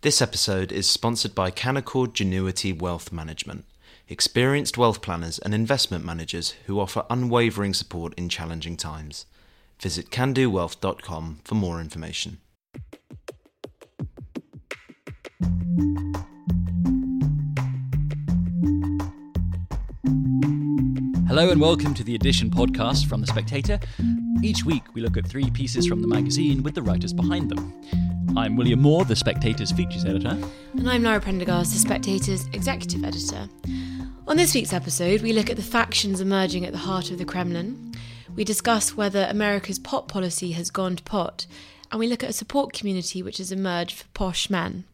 This episode is sponsored by Canaccord Genuity Wealth Management, experienced wealth planners and investment managers who offer unwavering support in challenging times. Visit candowealth.com for more information. Hello and welcome to the Edition podcast from The Spectator. Each week we look at three pieces from the magazine with the writers behind them. I'm William Moore, The Spectator's features editor. And I'm Lara Prendergast, The Spectator's executive editor. On this week's episode, we look at the factions emerging at the heart of the Kremlin. We discuss whether America's pot policy has gone to pot, and we look at a support community which has emerged for posh men.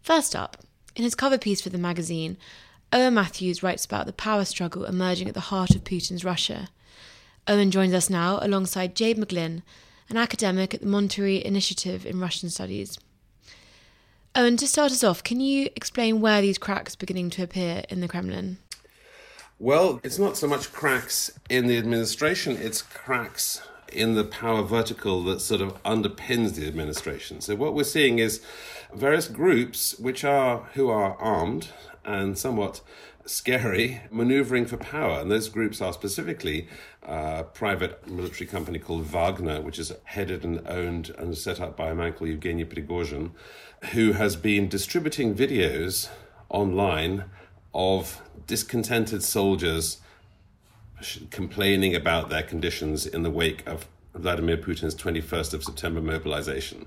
First up, in his cover piece for the magazine, Owen Matthews writes about the power struggle emerging at the heart of Putin's Russia. Owen joins us now alongside Jade McGlynn, an academic at the Monterey Initiative in Russian Studies. Owen, to start us off, can you explain where these cracks are beginning to appear in the Kremlin? Well, it's not so much cracks in the administration, it's cracks in the power vertical that sort of underpins the administration. So what we're seeing is various groups which are who are armed and somewhat scary maneuvering for power. And those groups are specifically a private military company called Wagner, which is headed and owned and set up by a man called Evgeny Prigozhin, who has been distributing videos online of discontented soldiers complaining about their conditions in the wake of Vladimir Putin's 21st of September mobilization.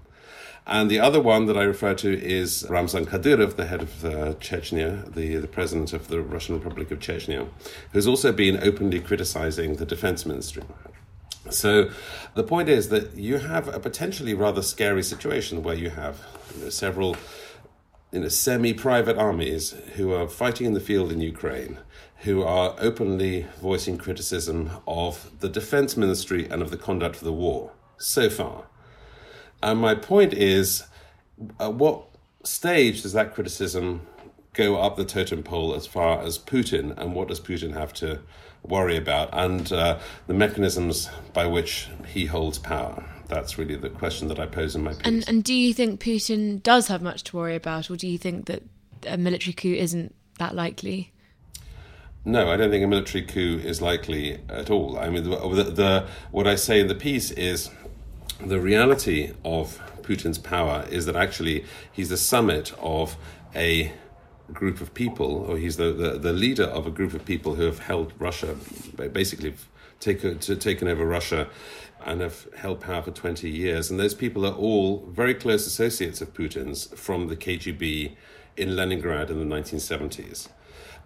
And the other one that I refer to is Ramzan Kadyrov, the head of uh, Chechnya, the, the president of the Russian Republic of Chechnya, who's also been openly criticizing the defense ministry. So the point is that you have a potentially rather scary situation where you have you know, several you know, semi-private armies who are fighting in the field in Ukraine, who are openly voicing criticism of the defense ministry and of the conduct of the war so far. And my point is, at what stage does that criticism go up the totem pole as far as Putin, and what does Putin have to worry about, and uh, the mechanisms by which he holds power? That's really the question that I pose in my piece. And, and do you think Putin does have much to worry about, or do you think that a military coup isn't that likely? No, I don't think a military coup is likely at all. I mean, the, the, the what I say in the piece is the reality of Putin's power is that actually he's the summit of a group of people, or he's the, the, the leader of a group of people who have held Russia, basically taken, taken over Russia and have held power for 20 years. And those people are all very close associates of Putin's from the KGB in Leningrad in the 1970s.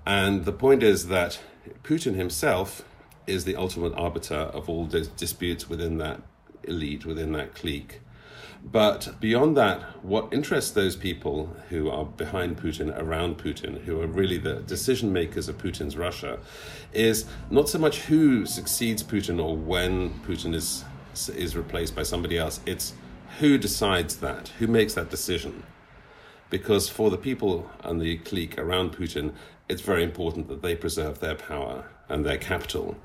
And the point is that Putin himself is the ultimate arbiter of all those disputes within that elite within that clique. But beyond that, what interests those people who are behind Putin, around Putin, who are really the decision makers of Putin's Russia, is not so much who succeeds Putin or when Putin is is replaced by somebody else. It's who decides that, who makes that decision. Because for the people and the clique around Putin, it's very important that they preserve their power and their capital.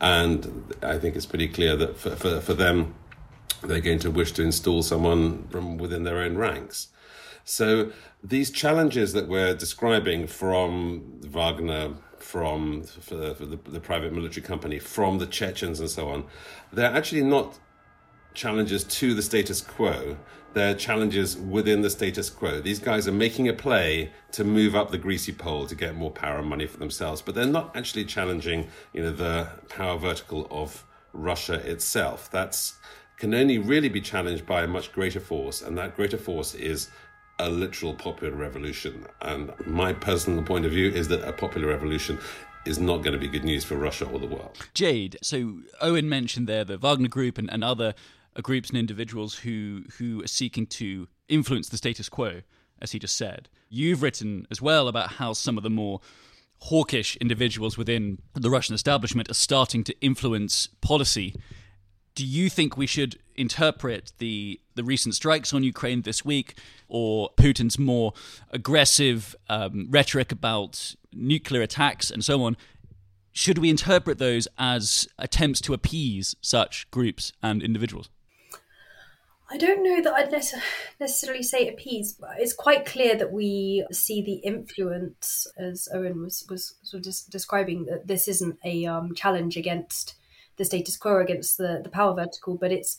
And I think it's pretty clear that for, for, for them, they're going to wish to install someone from within their own ranks. So these challenges that we're describing from Wagner, from the, the, the, private military company, from the Chechens and so on, they're actually not challenges to the status quo. They're challenges within the status quo. These guys are making a play to move up the greasy pole to get more power and money for themselves, but they're not actually challenging, you know, the power vertical of Russia itself. That's can only really be challenged by a much greater force, and that greater force is a literal popular revolution. And my personal point of view is that a popular revolution is not going to be good news for Russia or the world. Jade, so Owen mentioned there the Wagner Group and, and other uh, groups and individuals who who are seeking to influence the status quo, as he just said. You've written as well about how some of the more hawkish individuals within the Russian establishment are starting to influence policy do you think we should interpret the the recent strikes on Ukraine this week, or Putin's more aggressive um, rhetoric about nuclear attacks and so on? Should we interpret those as attempts to appease such groups and individuals? I don't know that I'd necessarily say appease, but it's quite clear that we see the influence, as Owen was, was sort of describing, that this isn't a um, challenge against the status quo, against the, the power vertical, but it's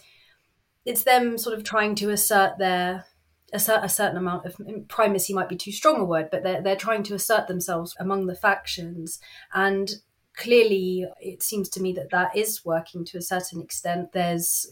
it's them sort of trying to assert their assert a certain amount of primacy might be too strong a word, but they're they're trying to assert themselves among the factions. And clearly it seems to me that that is working to a certain extent. There's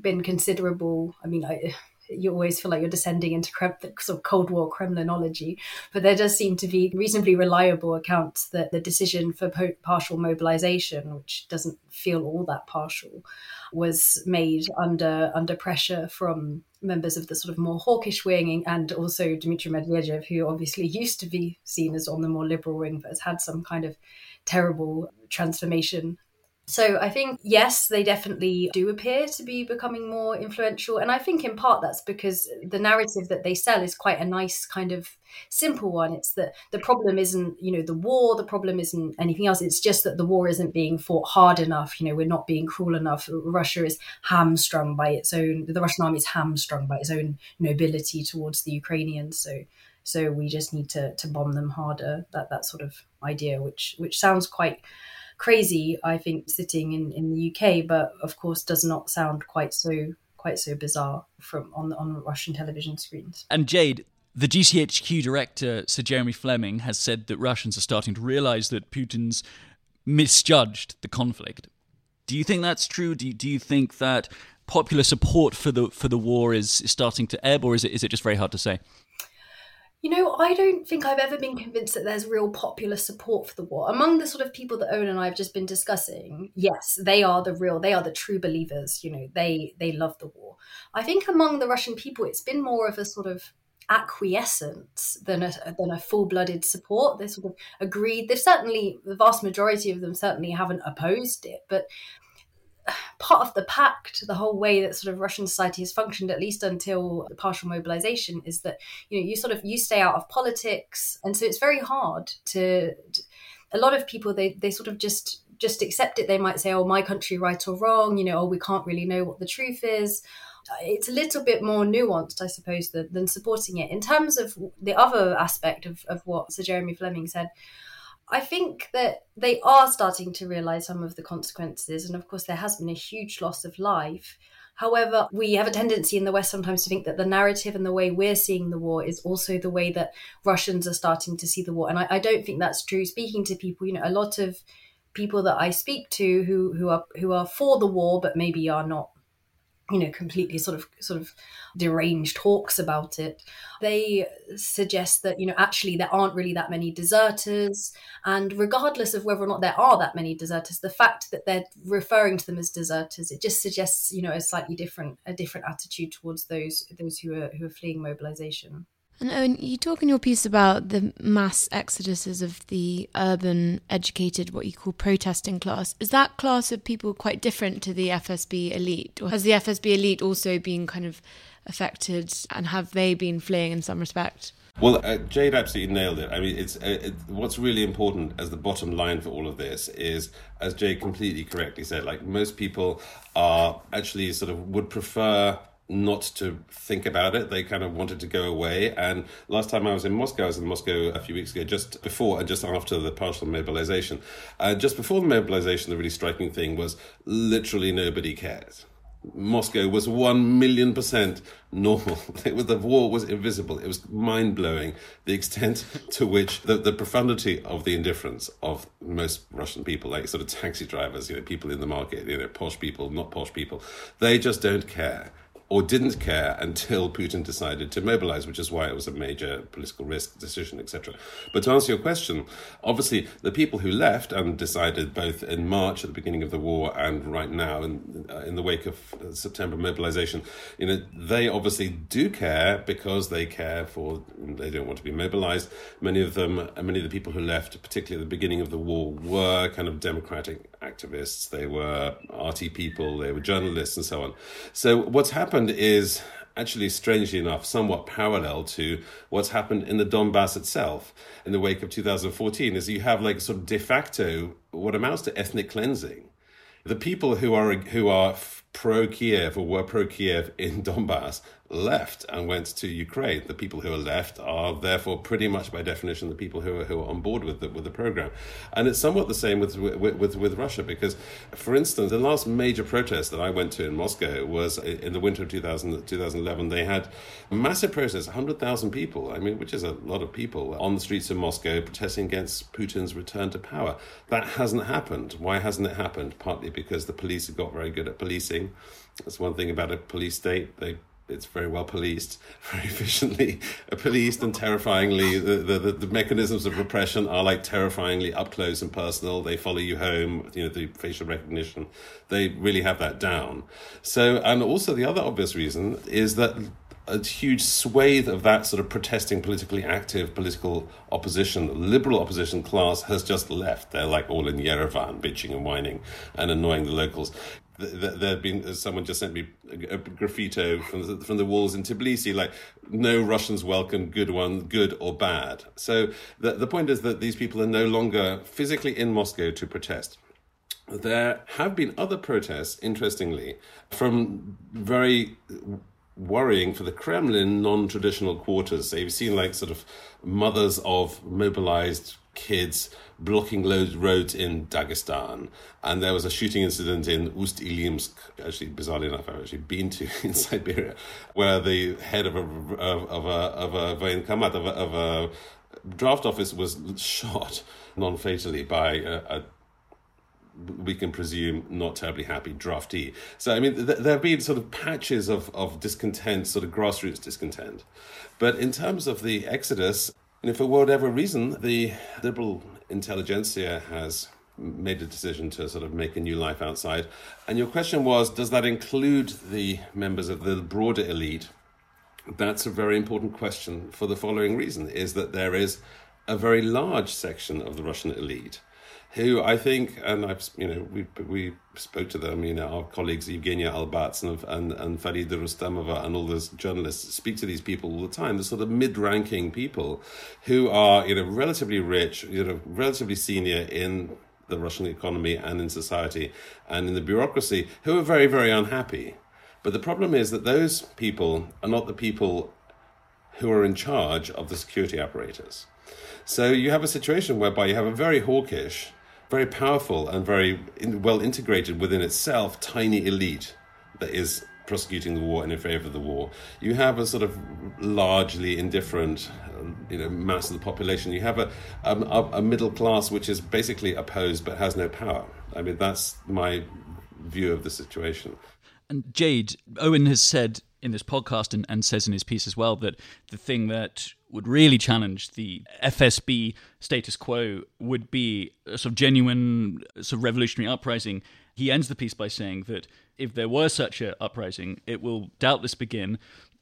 been considerable i mean I, you always feel like you're descending into sort of Cold War Kremlinology, but there does seem to be reasonably reliable accounts that the decision for po- partial mobilization, which doesn't feel all that partial, was made under under pressure from members of the sort of more hawkish wing and also Dmitry Medvedev, who obviously used to be seen as on the more liberal wing, but has had some kind of terrible transformation so I think, yes, they definitely do appear to be becoming more influential. And I think in part that's because the narrative that they sell is quite a nice kind of simple one. It's that the problem isn't, you know, the war, the problem isn't anything else. It's just that the war isn't being fought hard enough. You know, we're not being cruel enough. Russia is hamstrung by its own, the Russian army is hamstrung by its own nobility towards the Ukrainians. So so we just need to to bomb them harder. That that sort of idea, which which sounds quite crazy, I think, sitting in, in the UK, but of course does not sound quite so quite so bizarre from on on Russian television screens. And Jade, the GCHQ director Sir Jeremy Fleming has said that Russians are starting to realize that Putin's misjudged the conflict. Do you think that's true? Do you, do you think that popular support for the for the war is, is starting to ebb, or is it is it just very hard to say? You know, I don't think I've ever been convinced that there's real popular support for the war. Among the sort of people that Owen and I have just been discussing, yes, they are the real, they are the true believers, you know, they they love the war. I think among the Russian people it's been more of a sort of acquiescence than a than a full-blooded support. They sort of agreed. They've certainly the vast majority of them certainly haven't opposed it, but part of the pact, the whole way that sort of Russian society has functioned, at least until the partial mobilization, is that you know you sort of you stay out of politics, and so it's very hard to. a lot of people they they sort of just just accept it. They might say, "Oh, my country, right or wrong," you know, "Oh, we can't really know what the truth is." It's a little bit more nuanced, I suppose, than, than supporting it. In terms of the other aspect of, of what Sir Jeremy Fleming said, I think that they are starting to realize some of the consequences. And of course, there has been a huge loss of life. However, we have a tendency in the West sometimes to think that the narrative and the way we're seeing the war is also the way that Russians are starting to see the war. And I, I don't think that's true. Speaking to people, you know, a lot of people that I speak to who who are who are for the war but maybe are not you know completely sort of sort of deranged talks about it. They suggest that you know actually there aren't really that many deserters and regardless of whether or not there are that many deserters the fact that they're referring to them as deserters it just suggests you know a slightly different a different attitude towards those those who are who are fleeing mobilization and Owen, you talk in your piece about the mass exoduses of the urban, educated, what you call protesting class. Is that class of people quite different to the FSB elite? Or has the FSB elite also been kind of affected and have they been fleeing in some respect? Well, uh, Jade absolutely nailed it. I mean, it's uh, it, what's really important as the bottom line for all of this is, as Jade completely correctly said, like most people are actually sort of would prefer not to think about it. They kind of wanted to go away. And last time I was in Moscow, I was in Moscow a few weeks ago, just before and just after the partial mobilization. Uh, just before the mobilization, the really striking thing was literally nobody cares. Moscow was one million percent normal. the war was invisible. It was mind blowing the extent to which the, the profundity of the indifference of most Russian people, like sort of taxi drivers, you know, people in the market, you know, posh people, not posh people, they just don't care or didn't care until Putin decided to mobilize, which is why it was a major political risk decision, etc. But to answer your question, obviously the people who left and decided both in March at the beginning of the war and right now in, uh, in the wake of September mobilization, you know, they obviously do care because they care for, they don't want to be mobilized. Many of them, many of the people who left, particularly at the beginning of the war, were kind of democratic activists, they were arty people, they were journalists, and so on. So what's happened is actually, strangely enough, somewhat parallel to what's happened in the Donbass itself in the wake of 2014, is you have like sort of de facto what amounts to ethnic cleansing. The people who are who are pro Kiev or were pro Kiev in Donbass left and went to Ukraine. The people who are left are therefore pretty much by definition the people who are, who are on board with the, with the program. And it's somewhat the same with, with, with, with Russia because, for instance, the last major protest that I went to in Moscow was in the winter of 2000, 2011. They had massive protests, 100,000 people, I mean, which is a lot of people, on the streets of Moscow protesting against Putin's return to power. That hasn't happened. Why hasn't it happened? Partly because the police have got very good at policing. That's one thing about a police state. They it's very well policed, very efficiently uh, policed, and terrifyingly, the, the, the, mechanisms of repression are like terrifyingly up close and personal. They follow you home, you know, the facial recognition. They really have that down. So, and also the other obvious reason is that a huge swathe of that sort of protesting, politically active political opposition, liberal opposition class has just left. They're like all in Yerevan, bitching and whining and annoying the locals there had been someone just sent me a, graffito from the, from the walls in Tbilisi, like no Russians welcome, good one, good or bad. So the the point is that these people are no longer physically in Moscow to protest. There have been other protests, interestingly, from very worrying for the Kremlin non-traditional quarters. So you've seen like sort of mothers of mobilized kids blocking roads in Dagestan. And there was a shooting incident in Ust-Ilimsk, actually, bizarrely enough, I've actually been to in Siberia, where the head of a, of, a, of a voenkomat, of a, of a draft office was shot non-fatally by a, a we can presume not terribly happy draftee. So I mean, th- there have been sort of patches of of discontent, sort of grassroots discontent. But in terms of the exodus, and if for whatever reason the liberal intelligentsia has made a decision to sort of make a new life outside. And your question was, does that include the members of the broader elite? That's a very important question for the following reason is that there is a very large section of the Russian elite who I think, and I've, you know, we we spoke to them, you know, our colleagues Evgenia Albats and, and, and Farida Rustamova and all those journalists speak to these people all the time, the sort of mid-ranking people who are, you know, relatively rich, you know, relatively senior in the Russian economy and in society and in the bureaucracy who are very, very unhappy. But the problem is that those people are not the people who are in charge of the security apparatus. So you have a situation whereby you have a very hawkish, very powerful and very in, well integrated within itself tiny elite that is prosecuting the war and in favor of the war. You have a sort of largely indifferent, you know, mass of the population. You have a, um, a, a middle class which is basically opposed but has no power. I mean, that's my view of the situation. And Jade, Owen has said in this podcast and, and says in his piece as well that the thing that would really challenge the FSB status quo would be a sort of genuine sort of revolutionary uprising. He ends the piece by saying that if there were such an uprising, it will doubtless begin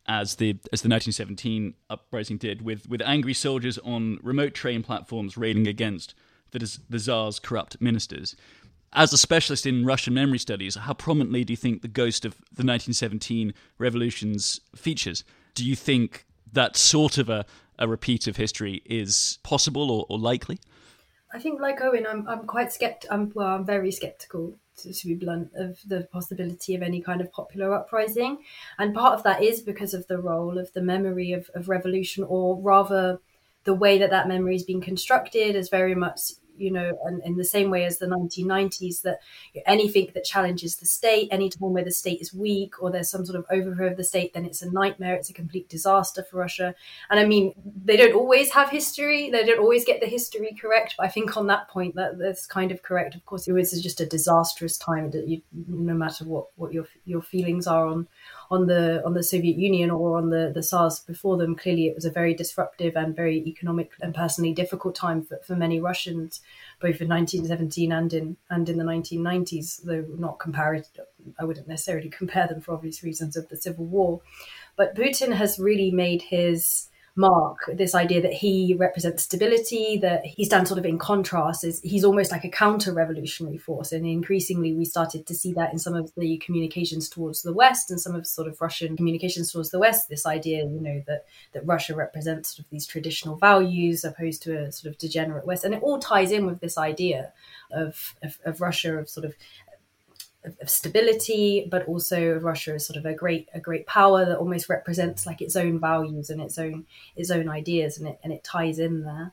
as the as the 1917 uprising did with with angry soldiers on remote train platforms railing against the, the Tsar's corrupt ministers. As a specialist in Russian memory studies, how prominently do you think the ghost of the 1917 revolutions features? Do you think that sort of a, a repeat of history is possible or, or likely? I think, like Owen, I'm I'm quite skept. I'm well, I'm very skeptical to, to, be blunt of the possibility of any kind of popular uprising, and part of that is because of the role of the memory of, of revolution, or rather, the way that that memory has been constructed as very much you know, and in the same way as the 1990s, that anything that challenges the state, any time where the state is weak or there's some sort of overthrow of the state, then it's a nightmare. It's a complete disaster for Russia. And I mean, they don't always have history. They don't always get the history correct. But I think on that point, that that's kind of correct. Of course, it was just a disastrous time. That you, no matter what what your your feelings are on on the on the Soviet Union or on the the Tsars before them. Clearly, it was a very disruptive and very economic and personally difficult time for, for many Russians, both in 1917 and in and in the 1990s. Though not comparative, I wouldn't necessarily compare them for obvious reasons of the civil war. But Putin has really made his mark this idea that he represents stability that he stands sort of in contrast is he's almost like a counter revolutionary force. And increasingly we started to see that in some of the communications towards the west and some of sort of russian communications towards the west this idea you know that that russia represents sort of these traditional values opposed to a sort of degenerate west. And it all ties in with this idea of of, of russia of sort of of, of stability, but also Russia is sort of a great a great power that almost represents like its own values and its own its own ideas, and it and it ties in there.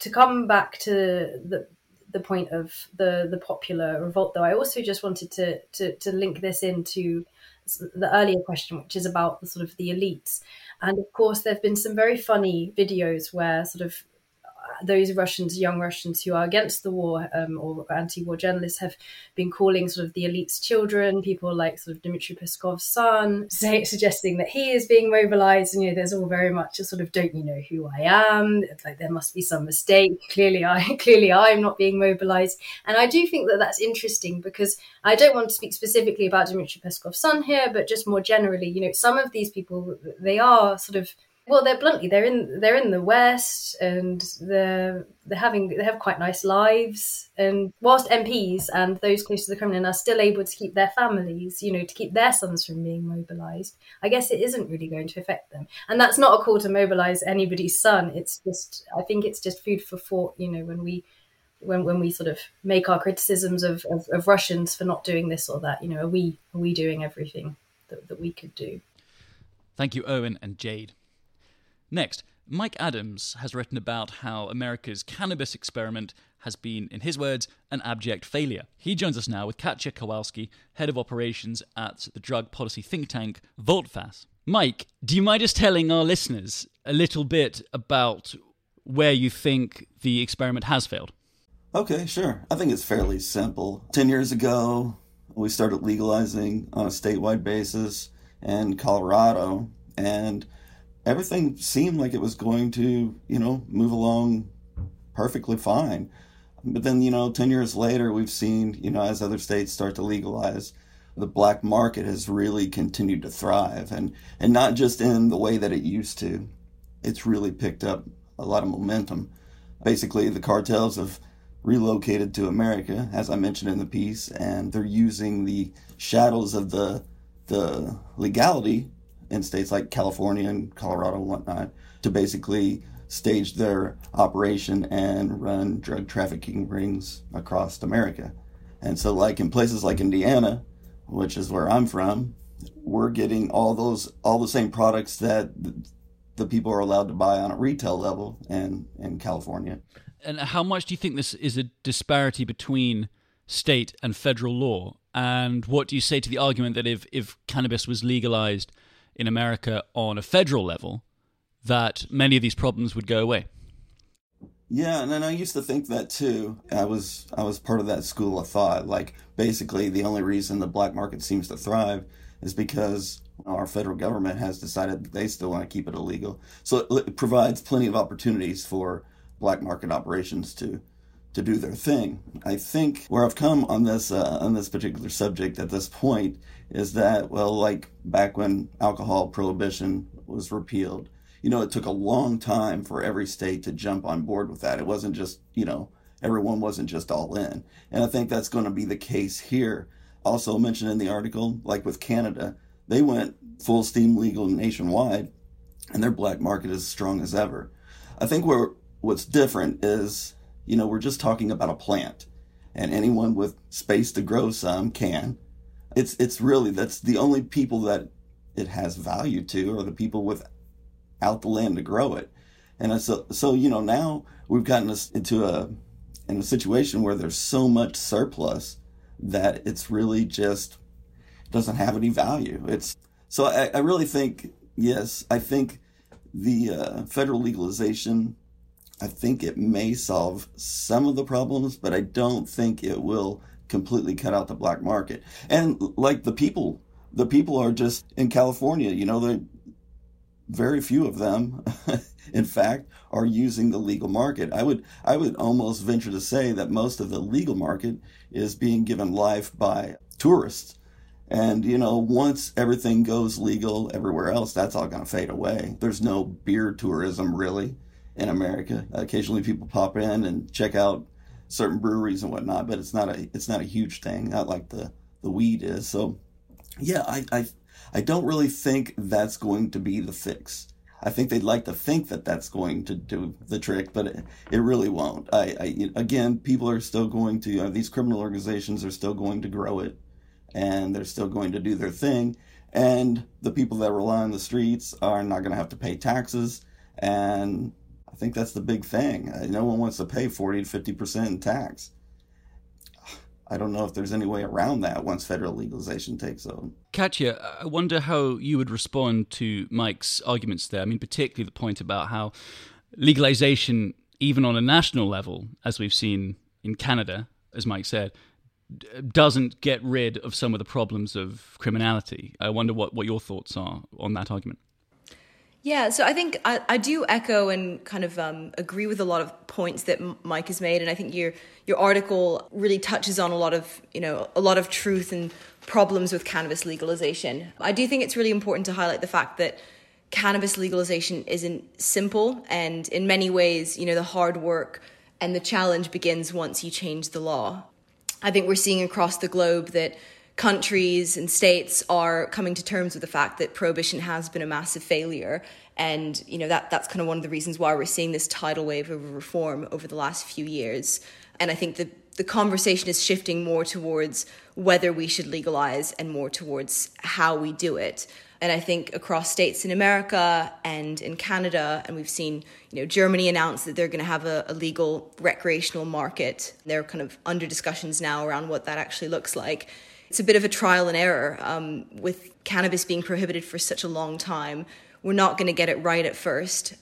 To come back to the the point of the the popular revolt, though, I also just wanted to to, to link this into the earlier question, which is about the sort of the elites. And of course, there have been some very funny videos where sort of those Russians, young Russians who are against the war um, or anti-war journalists, have been calling sort of the elites children. People like sort of Dmitry Peskov's son, say, suggesting that he is being mobilized. And you know, there's all very much a sort of "don't you know who I am?" It's like there must be some mistake. Clearly, I clearly I'm not being mobilized. And I do think that that's interesting because I don't want to speak specifically about Dmitry Peskov's son here, but just more generally, you know, some of these people they are sort of well, they're bluntly they're in they're in the West and they're they're having they have quite nice lives. And whilst MPs and those close to the Kremlin are still able to keep their families, you know, to keep their sons from being mobilized, I guess it isn't really going to affect them. And that's not a call to mobilize anybody's son. It's just I think it's just food for thought. You know, when we when when we sort of make our criticisms of, of, of Russians for not doing this or that, you know, are we are we doing everything that, that we could do? Thank you, Owen and Jade. Next, Mike Adams has written about how America's cannabis experiment has been, in his words, an abject failure. He joins us now with Katya Kowalski, head of operations at the drug policy think tank Voltface. Mike, do you mind just telling our listeners a little bit about where you think the experiment has failed? Okay, sure. I think it's fairly simple. 10 years ago, we started legalizing on a statewide basis in Colorado, and everything seemed like it was going to, you know, move along perfectly fine. But then, you know, 10 years later, we've seen, you know, as other states start to legalize, the black market has really continued to thrive and, and not just in the way that it used to. It's really picked up a lot of momentum. Basically, the cartels have relocated to America, as I mentioned in the piece, and they're using the shadows of the the legality in states like California and Colorado and whatnot to basically stage their operation and run drug trafficking rings across America. And so, like in places like Indiana, which is where I'm from, we're getting all those all the same products that the people are allowed to buy on a retail level in in California. And how much do you think this is a disparity between state and federal law? And what do you say to the argument that if if cannabis was legalized in America on a federal level, that many of these problems would go away. Yeah, and I used to think that too. I was I was part of that school of thought. Like basically, the only reason the black market seems to thrive is because our federal government has decided that they still want to keep it illegal. So it, provides plenty of opportunities for black market operations to to do their thing. I think where I've come on this uh, on this particular subject at this point is that well, like back when alcohol prohibition was repealed, you know, it took a long time for every state to jump on board with that. It wasn't just you know everyone wasn't just all in, and I think that's going to be the case here. Also mentioned in the article, like with Canada, they went full steam legal nationwide, and their black market is as strong as ever. I think where what's different is you know, we're just talking about a plant and anyone with space to grow some can. It's, it's really, that's the only people that it has value to are the people without the land to grow it. And so, so, you know, now we've gotten us into a, in a situation where there's so much surplus that it's really just doesn't have any value. It's so I, I really think yes, I think the uh, federal legalization I think it may solve some of the problems, but I don't think it will completely cut out the black market. And like the people, the people are just in California, you know, they very few of them, in fact, are using the legal market. I would I would almost venture to say that most of the legal market is being given life by tourists. And you know, once everything goes legal everywhere else, that's all going to fade away. There's no beer tourism really in America. Occasionally, people pop in and check out certain breweries and whatnot, but it's not a it's not a huge thing, not like the the weed is. So, yeah, I I I don't really think that's going to be the fix. I think they'd like to think that that's going to do the trick, but it, it really won't. I, I, again, people are still going to these criminal organizations are still going to grow it. and they're still going to do their thing. And the people that rely on the streets are not going to have to pay taxes. And I think that's the big thing. Uh, no one wants to pay 40 to 50% in tax. I don't know if there's any way around that once federal legalization takes over. Katya, I wonder how you would respond to Mike's arguments there. I mean, particularly the point about how legalization, even on a national level, as we've seen in Canada, as Mike said, doesn't get rid of some of the problems of criminality. I wonder what, what your thoughts are on that argument. Yeah, so I think I, I do echo and kind of um, agree with a lot of points that Mike has made, and I think your your article really touches on a lot of you know a lot of truth and problems with cannabis legalization. I do think it's really important to highlight the fact that cannabis legalization isn't simple, and in many ways, you know, the hard work and the challenge begins once you change the law. I think we're seeing across the globe that countries and states are coming to terms with the fact that prohibition has been a massive failure and you know that that's kind of one of the reasons why we're seeing this tidal wave of reform over the last few years and i think the the conversation is shifting more towards whether we should legalize and more towards how we do it and I think across states in America and in Canada, and we've seen, you know, Germany announce that they're going to have a, a, legal recreational market. They're kind of under discussions now around what that actually looks like. It's a bit of a trial and error um, with cannabis being prohibited for such a long time. We're not going to get it right at first.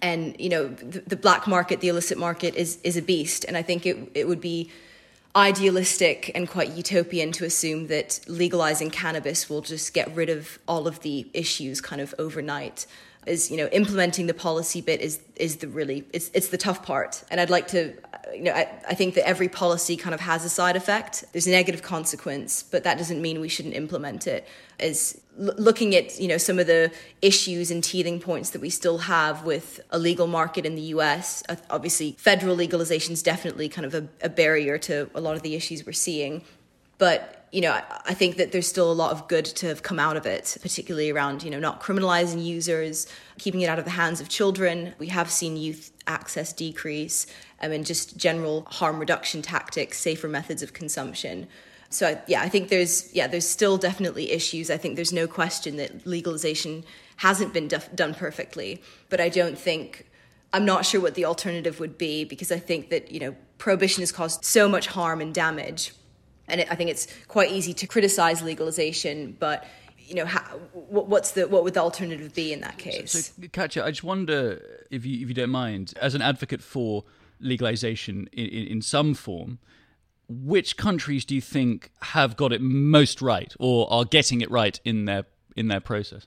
And you know, the, the black market, the illicit market, is is a beast. And I think it it would be idealistic and quite utopian to assume that legalizing cannabis will just get rid of all of the issues kind of overnight is you know implementing the policy bit is is the really it's it's the tough part. And i'd like to you know I, I think that every policy kind of has a side effect. There's a negative consequence but that doesn't mean we shouldn't implement it. As l- looking at you know some of the issues and teething points that we still have with a legal market in the us uh, obviously federal legalization is definitely kind of a, a barrier to a lot of the issues we're seeing. But you know, I think that there's still a lot of good to have come out of it, particularly around, you know, not criminalizing users, keeping it out of the hands of children. We have seen youth access decrease and just general harm reduction tactics, safer methods of consumption. So yeah, I think there's yeah, there's still definitely issues. I think there's no question that legalization hasn't been def- done perfectly, but I don't think I'm not sure what the alternative would be because I think that, you know, prohibition has caused so much harm and damage and it, I think it's quite easy to criticize legalization, but you know, how, what's the what would the alternative be in that case? So, so Katya, I just wonder if you if you don't mind, as an advocate for legalization in, in, in some form, which countries do you think have got it most right or are getting it right in their in their process?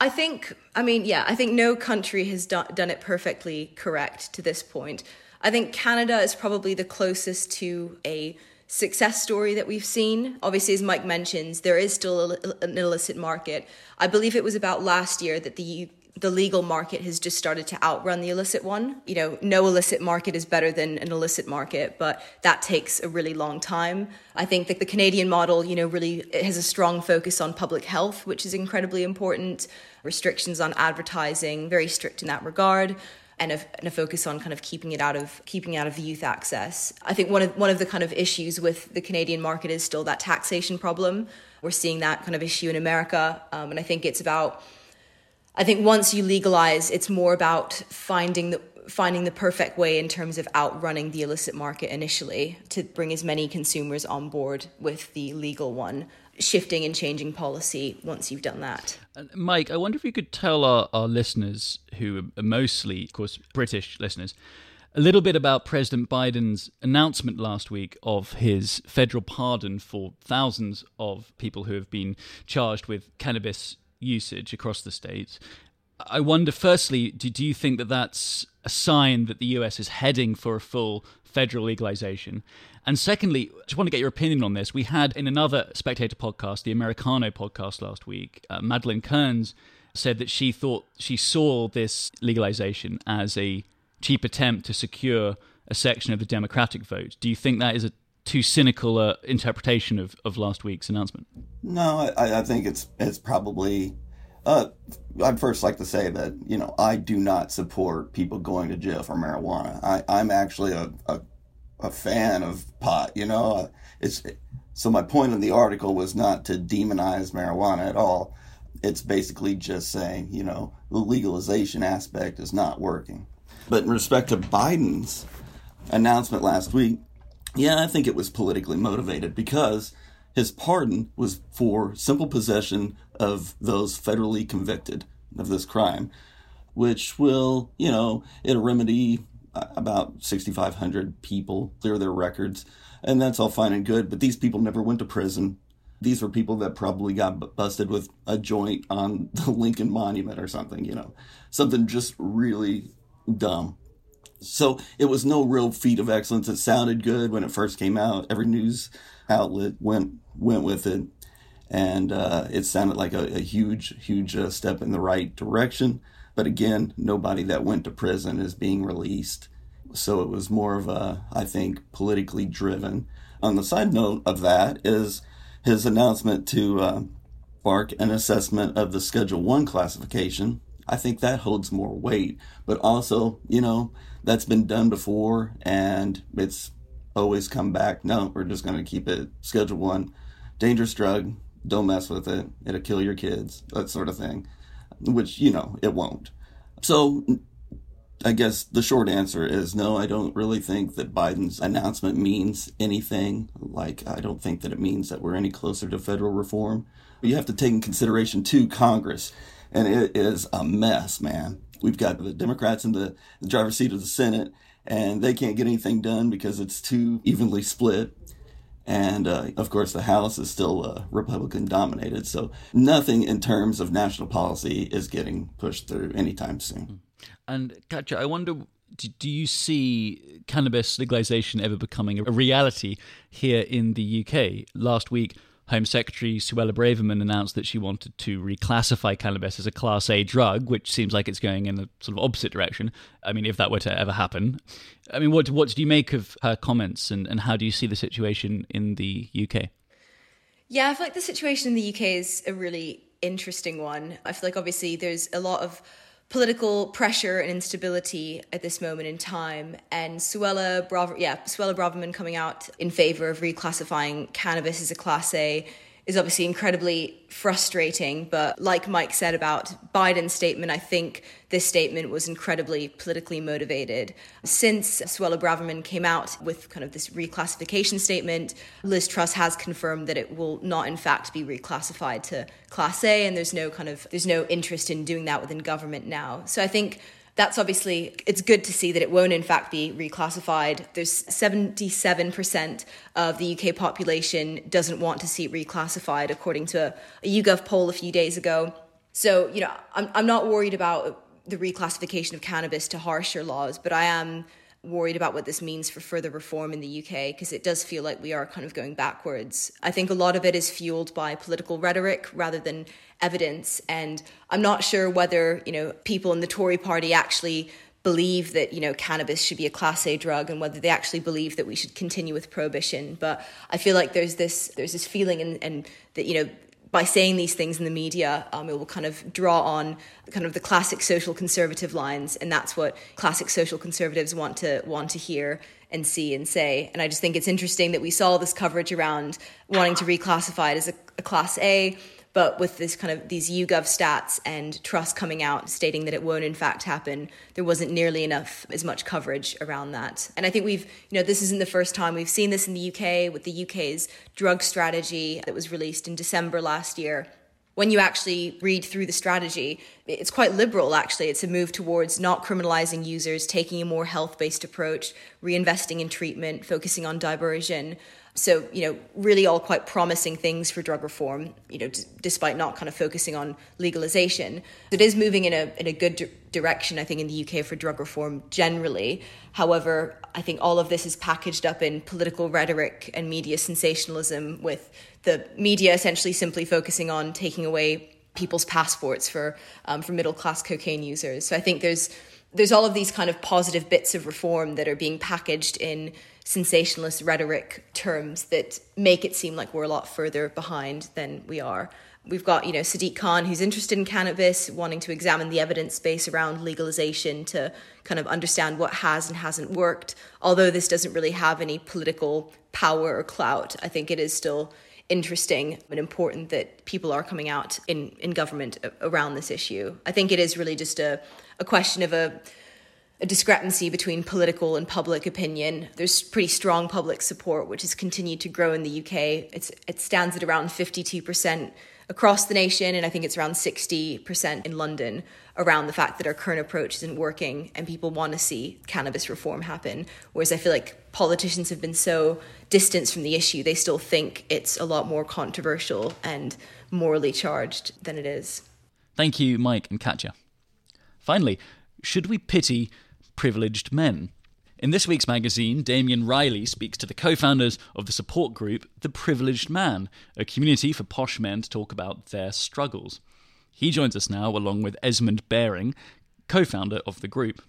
I think, I mean, yeah, I think no country has done, done it perfectly correct to this point. I think Canada is probably the closest to a success story that we've seen. Obviously, as Mike mentions, there is still an illicit market. I believe it was about last year that the the legal market has just started to outrun the illicit one. You know, no illicit market is better than an illicit market, but that takes a really long time. I think that the Canadian model, you know, really has a strong focus on public health, which is incredibly important. Restrictions on advertising, very strict in that regard and a, and a, focus on kind of keeping it out of keeping out of youth access. I think one of one of the kind of issues with the Canadian market is still that taxation problem. We're seeing that kind of issue in America, um, and I think it's about. I think once you legalize, it's more about finding the finding the perfect way in terms of outrunning the illicit market initially to bring as many consumers on board with the legal one shifting and changing policy once you've done that. Mike, I wonder if you could tell our, our listeners, who are mostly, of course, British listeners, a little bit about President Biden's announcement last week of his federal pardon for thousands of people who have been charged with cannabis usage across the states. I wonder, firstly, do, do you think that that's a sign that the US is heading for a full federal legalization? And secondly, just want to get your opinion on this. We had in another Spectator podcast, the Americano podcast last week, uh, Madeleine Kearns said that she thought she saw this legalization as a cheap attempt to secure a section of the Democratic vote. Do you think that is a too cynical uh, interpretation of, of last week's announcement? No, I, I think it's it's probably. Uh, I'd first like to say that you know I do not support people going to jail for marijuana. I, I'm actually a, a a fan of pot. You know, it's So my point in the article was not to demonize marijuana at all. It's basically just saying, you know, the legalization aspect is not working. But in respect to Biden's announcement last week, yeah, I think it was politically motivated because his pardon was for simple possession of those federally convicted of this crime, which will, you know, it'll remedy uh, about 6,500 people, clear their records, and that's all fine and good. But these people never went to prison. These were people that probably got busted with a joint on the Lincoln Monument or something, you know, something just really dumb. So it was no real feat of excellence. It sounded good when it first came out. Every news outlet went went with it, and uh, it sounded like a, a huge, huge uh, step in the right direction. But again, nobody that went to prison is being released, so it was more of a, I think, politically driven. On the side note of that is his announcement to uh, bark an assessment of the Schedule One classification. I think that holds more weight, but also, you know, that's been done before and it's always come back. No, we're just going to keep it Schedule One, dangerous drug. Don't mess with it. It'll kill your kids. That sort of thing, which you know it won't. So, I guess the short answer is no. I don't really think that Biden's announcement means anything. Like I don't think that it means that we're any closer to federal reform. But you have to take in consideration too Congress, and it is a mess, man. We've got the Democrats in the, the driver's seat of the Senate and they can't get anything done because it's too evenly split. And uh, of course, the House is still uh, Republican dominated. So nothing in terms of national policy is getting pushed through anytime soon. And Katya, I wonder do you see cannabis legalization ever becoming a reality here in the UK? Last week, Home Secretary Suella Braverman announced that she wanted to reclassify cannabis as a Class A drug, which seems like it's going in the sort of opposite direction. I mean, if that were to ever happen. I mean, what, what do you make of her comments and, and how do you see the situation in the UK? Yeah, I feel like the situation in the UK is a really interesting one. I feel like obviously there's a lot of political pressure and instability at this moment in time. And Suella, Braver- yeah, Suella Braverman coming out in favor of reclassifying cannabis as a Class A is obviously incredibly frustrating. But like Mike said about Biden's statement, I think this statement was incredibly politically motivated. Since Suella Braverman came out with kind of this reclassification statement, Liz Truss has confirmed that it will not, in fact, be reclassified to Class A, and there's no kind of there's no interest in doing that within government now. So I think that's obviously it's good to see that it won't in fact be reclassified. There's 77% of the uk population doesn't want to see it reclassified according to a, a yougov poll a few days ago. So you know I'm, I'm not worried about the reclassification of cannabis to harsher laws but i am worried about what this means for further reform in the UK because it does feel like we are kind of going backwards. I think a lot of it is fueled by political rhetoric rather than evidence and I'm not sure whether, you know, people in the Tory party actually believe that, you know, cannabis should be a class A drug and whether they actually believe that we should continue with prohibition, but I feel like there's this there's this feeling and, and that you know by saying these things in the media, um, it will kind of draw on kind of the classic social conservative lines, and that's what classic social conservatives want to want to hear and see and say. And I just think it's interesting that we saw this coverage around wanting to reclassify it as a, a class A, but with this kind of these YouGov stats and Truss coming out stating that it won't in fact happen, there wasn't nearly enough as much coverage around that. And I think we've, you know, this isn't the first time we've seen this in the UK with the UK's drug strategy that was released in December last year when you actually read through the strategy, it's quite liberal actually. It's a move towards not criminalizing users, taking a more health based approach, reinvesting in treatment, focusing on diversion. So, you know, really all quite promising things for drug reform, you know, d- despite not kind of focusing on legalization. It is moving in a, in a good d- direction, I think, in the UK for drug reform generally. However, I think all of this is packaged up in political rhetoric and media sensationalism, with the media essentially simply focusing on taking away people's passports for, um, for middle class cocaine users. So I think there's, there's all of these kind of positive bits of reform that are being packaged in sensationalist rhetoric terms that make it seem like we're a lot further behind than we are. We've got, you know, Sadiq Khan, who's interested in cannabis, wanting to examine the evidence base around legalization to kind of understand what has and hasn't worked. Although this doesn't really have any political power or clout, I think it is still interesting and important that people are coming out in, in government around this issue. I think it is really just a, a question of a a discrepancy between political and public opinion. There's pretty strong public support, which has continued to grow in the UK. It's, it stands at around 52% across the nation, and I think it's around 60% in London around the fact that our current approach isn't working and people want to see cannabis reform happen. Whereas I feel like politicians have been so distanced from the issue, they still think it's a lot more controversial and morally charged than it is. Thank you, Mike and Katya. Finally, should we pity privileged men? In this week's magazine, Damian Reilly speaks to the co founders of the support group The Privileged Man, a community for posh men to talk about their struggles. He joins us now along with Esmond Baring, co founder of the group.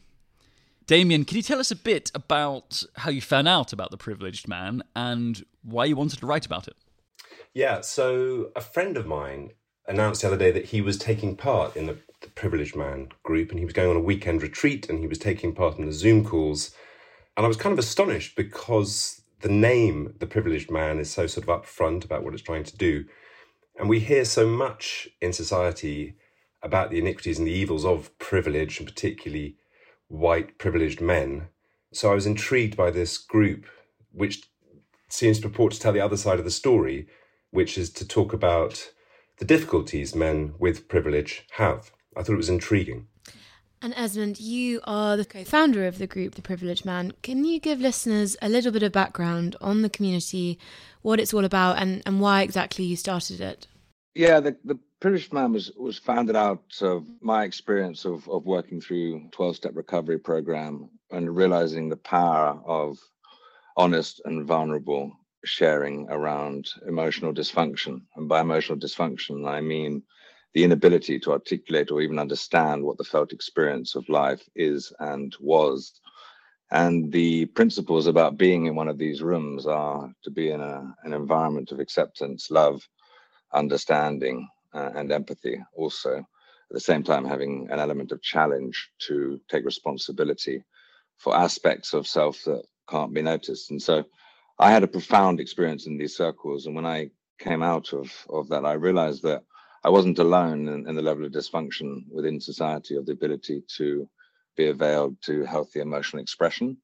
Damian, can you tell us a bit about how you found out about The Privileged Man and why you wanted to write about it? Yeah, so a friend of mine announced the other day that he was taking part in the, the Privileged Man group and he was going on a weekend retreat and he was taking part in the Zoom calls and I was kind of astonished because the name, The Privileged Man, is so sort of upfront about what it's trying to do. And we hear so much in society about the iniquities and the evils of privilege, and particularly white privileged men. So I was intrigued by this group, which seems to purport to tell the other side of the story, which is to talk about the difficulties men with privilege have. I thought it was intriguing. And Esmond, you are the co founder of the group, The Privileged Man. Can you give listeners a little bit of background on the community, what it's all about, and, and why exactly you started it? Yeah, the, the Privileged Man was, was founded out of my experience of, of working through 12 step recovery program and realizing the power of honest and vulnerable sharing around emotional dysfunction. And by emotional dysfunction, I mean the inability to articulate or even understand what the felt experience of life is and was. And the principles about being in one of these rooms are to be in a, an environment of acceptance, love, understanding, uh, and empathy, also. At the same time, having an element of challenge to take responsibility for aspects of self that can't be noticed. And so I had a profound experience in these circles. And when I came out of, of that, I realized that I wasn't alone in, in, the level of dysfunction within society of the ability to be availed to healthy emotional expression.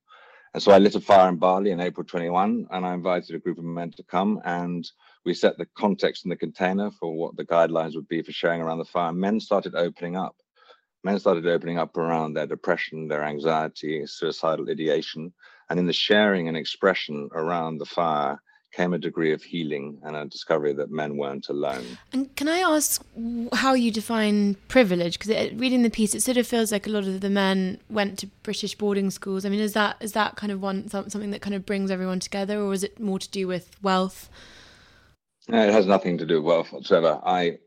And so I lit a fire in Bali in April 21, and I invited a group of men to come, and we set the context in the container for what the guidelines would be for sharing around the fire. Men started opening up. Men started opening up around their depression, their anxiety, suicidal ideation, and in the sharing and expression around the fire, came a degree of healing and a discovery that men weren't alone. And can I ask how you define privilege? Because reading the piece, it sort of feels like a lot of the men went to British boarding schools. I mean, is that is that kind of one something that kind of brings everyone together, or is it more to do with wealth? it has nothing to do with wealth whatsoever. I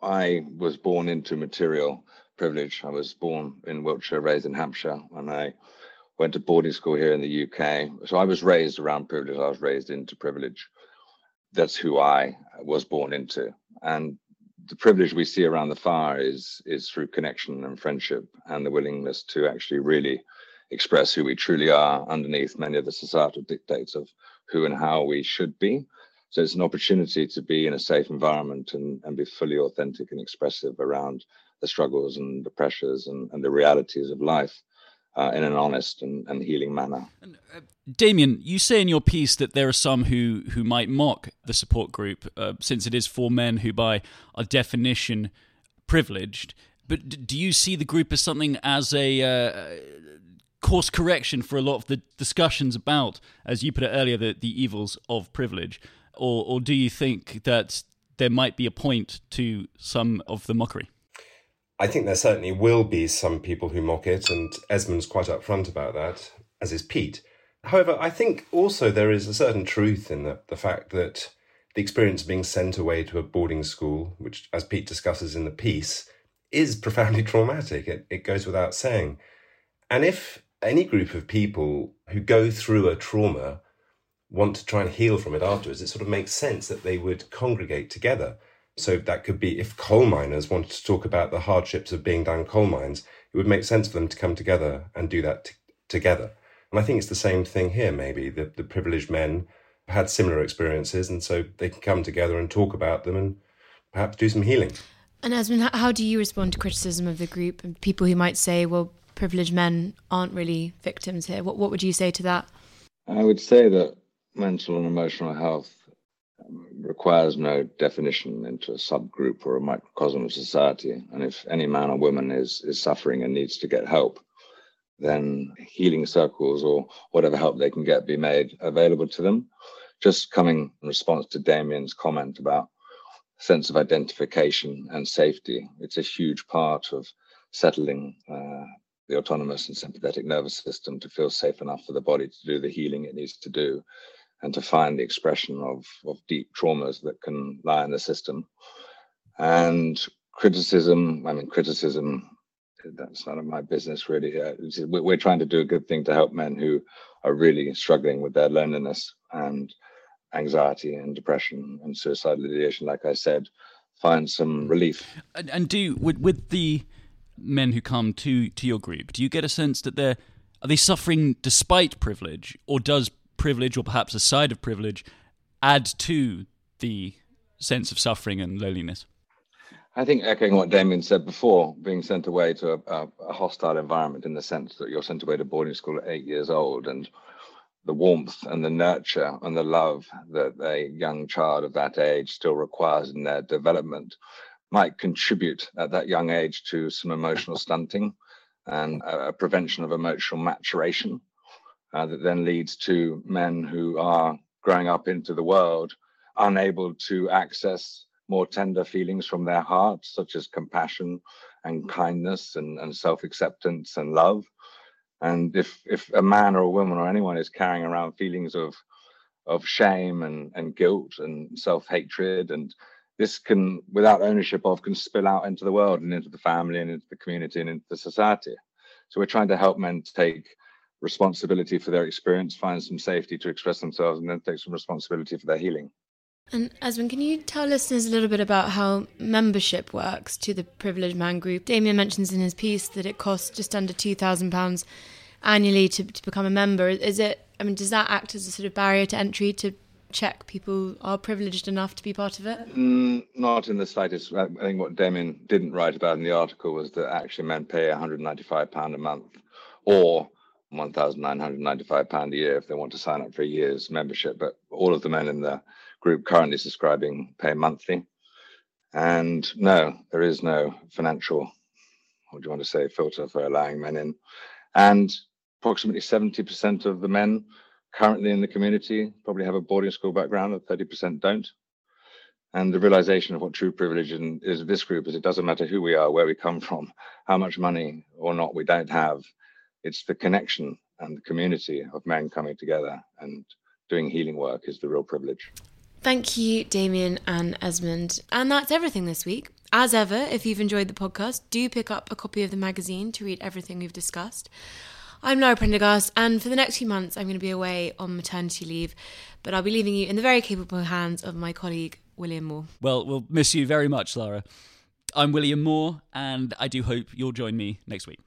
I was born into material privilege. I was born in Wiltshire, raised in Hampshire, and I went to boarding school here in the UK. So I was raised around privilege. I was raised into privilege. That's who I was born into. And the privilege we see around the fire is is through connection and friendship and the willingness to actually really express who we truly are underneath many of the societal dictates of who and how we should be. So it's an opportunity to be in a safe environment and, and be fully authentic and expressive around the struggles and the pressures and, and the realities of life uh, in an honest and, and healing manner. And, uh, Damian, you say in your piece that there are some who, who might mock the support group uh, since it is for men who, by our definition, privileged. But d- do you see the group as something as a uh, course correction for a lot of the discussions about, as you put it earlier, the, the evils of privilege? Or, or do you think that there might be a point to some of the mockery? I think there certainly will be some people who mock it, and Esmond's quite upfront about that, as is Pete. However, I think also there is a certain truth in the, the fact that the experience of being sent away to a boarding school, which, as Pete discusses in the piece, is profoundly traumatic. It, it goes without saying. And if any group of people who go through a trauma want to try and heal from it afterwards, it sort of makes sense that they would congregate together So that could be if coal miners wanted to talk about the hardships of being down coal mines, it would make sense for them to come together and do that t- together. And I think it's the same thing here, maybe. The, the privileged men had similar experiences, and so they can come together and talk about them and perhaps do some healing. And Esmond, how do you respond to criticism of the group and people who might say, well, privileged men aren't really victims here? What, what would you say to that? I would say that mental and emotional health requires no definition into a subgroup or a microcosm of society. And if any man or woman is, is suffering and needs to get help, then healing circles or whatever help they can get be made available to them. Just coming in response to Damian's comment about sense of identification and safety, it's a huge part of settling uh, the autonomous and sympathetic nervous system to feel safe enough for the body to do the healing it needs to do and to find the expression of, of deep traumas that can lie in the system. And criticism, I mean, criticism, that's none of my business really. Uh, we're trying to do a good thing to help men who are really struggling with their loneliness and anxiety and depression and suicidal ideation, like I said, find some relief. And, and do with, with the men who come to to your group, do you get a sense that they're are they suffering despite privilege, or does privilege, or perhaps a side of privilege, add to the sense of suffering and loneliness? I think echoing what Damian said before, being sent away to a, a, hostile environment in the sense that you're sent away to boarding school at eight years old and the warmth and the nurture and the love that a young child of that age still requires in their development might contribute at that young age to some emotional stunting and a prevention of emotional maturation uh, that then leads to men who are growing up into the world unable to access more tender feelings from their hearts, such as compassion and kindness and, and self-acceptance and love. And if if a man or a woman or anyone is carrying around feelings of of shame and, and guilt and self-hatred and this can without ownership of can spill out into the world and into the family and into the community and into the society so we're trying to help men take responsibility for their experience, find some safety to express themselves, and then take some responsibility for their healing. And Esmond, can you tell listeners a little bit about how membership works to the Privileged Man Group? Damian mentions in his piece that it costs just under two thousand pounds annually to, to become a member. Is it? I mean, does that act as a sort of barrier to entry to check people are privileged enough to be part of it? Mm, not in the slightest. I think what Damian didn't write about in the article was that actually men pay 195 pound a month, or £1,995 a year if they want to sign up for a year's membership. But all of the men in the group currently subscribing pay monthly. And no, there is no financial, what do you want to say, filter for allowing men in. And approximately 70% of the men currently in the community probably have a boarding school background, and 30% don't. And the realization of what true privilege is of this group is it doesn't matter who we are, where we come from, how much money or not we don't have it's the connection and the community of men coming together and doing healing work is the real privilege. Thank you, Damian and Esmond. And that's everything this week. As ever, if you've enjoyed the podcast, do pick up a copy of the magazine to read everything we've discussed. I'm Lara Prendergast, and for the next few months, I'm going to be away on maternity leave, but I'll be leaving you in the very capable hands of my colleague, William Moore. Well, we'll miss you very much, Lara. I'm William Moore, and I do hope you'll join me next week.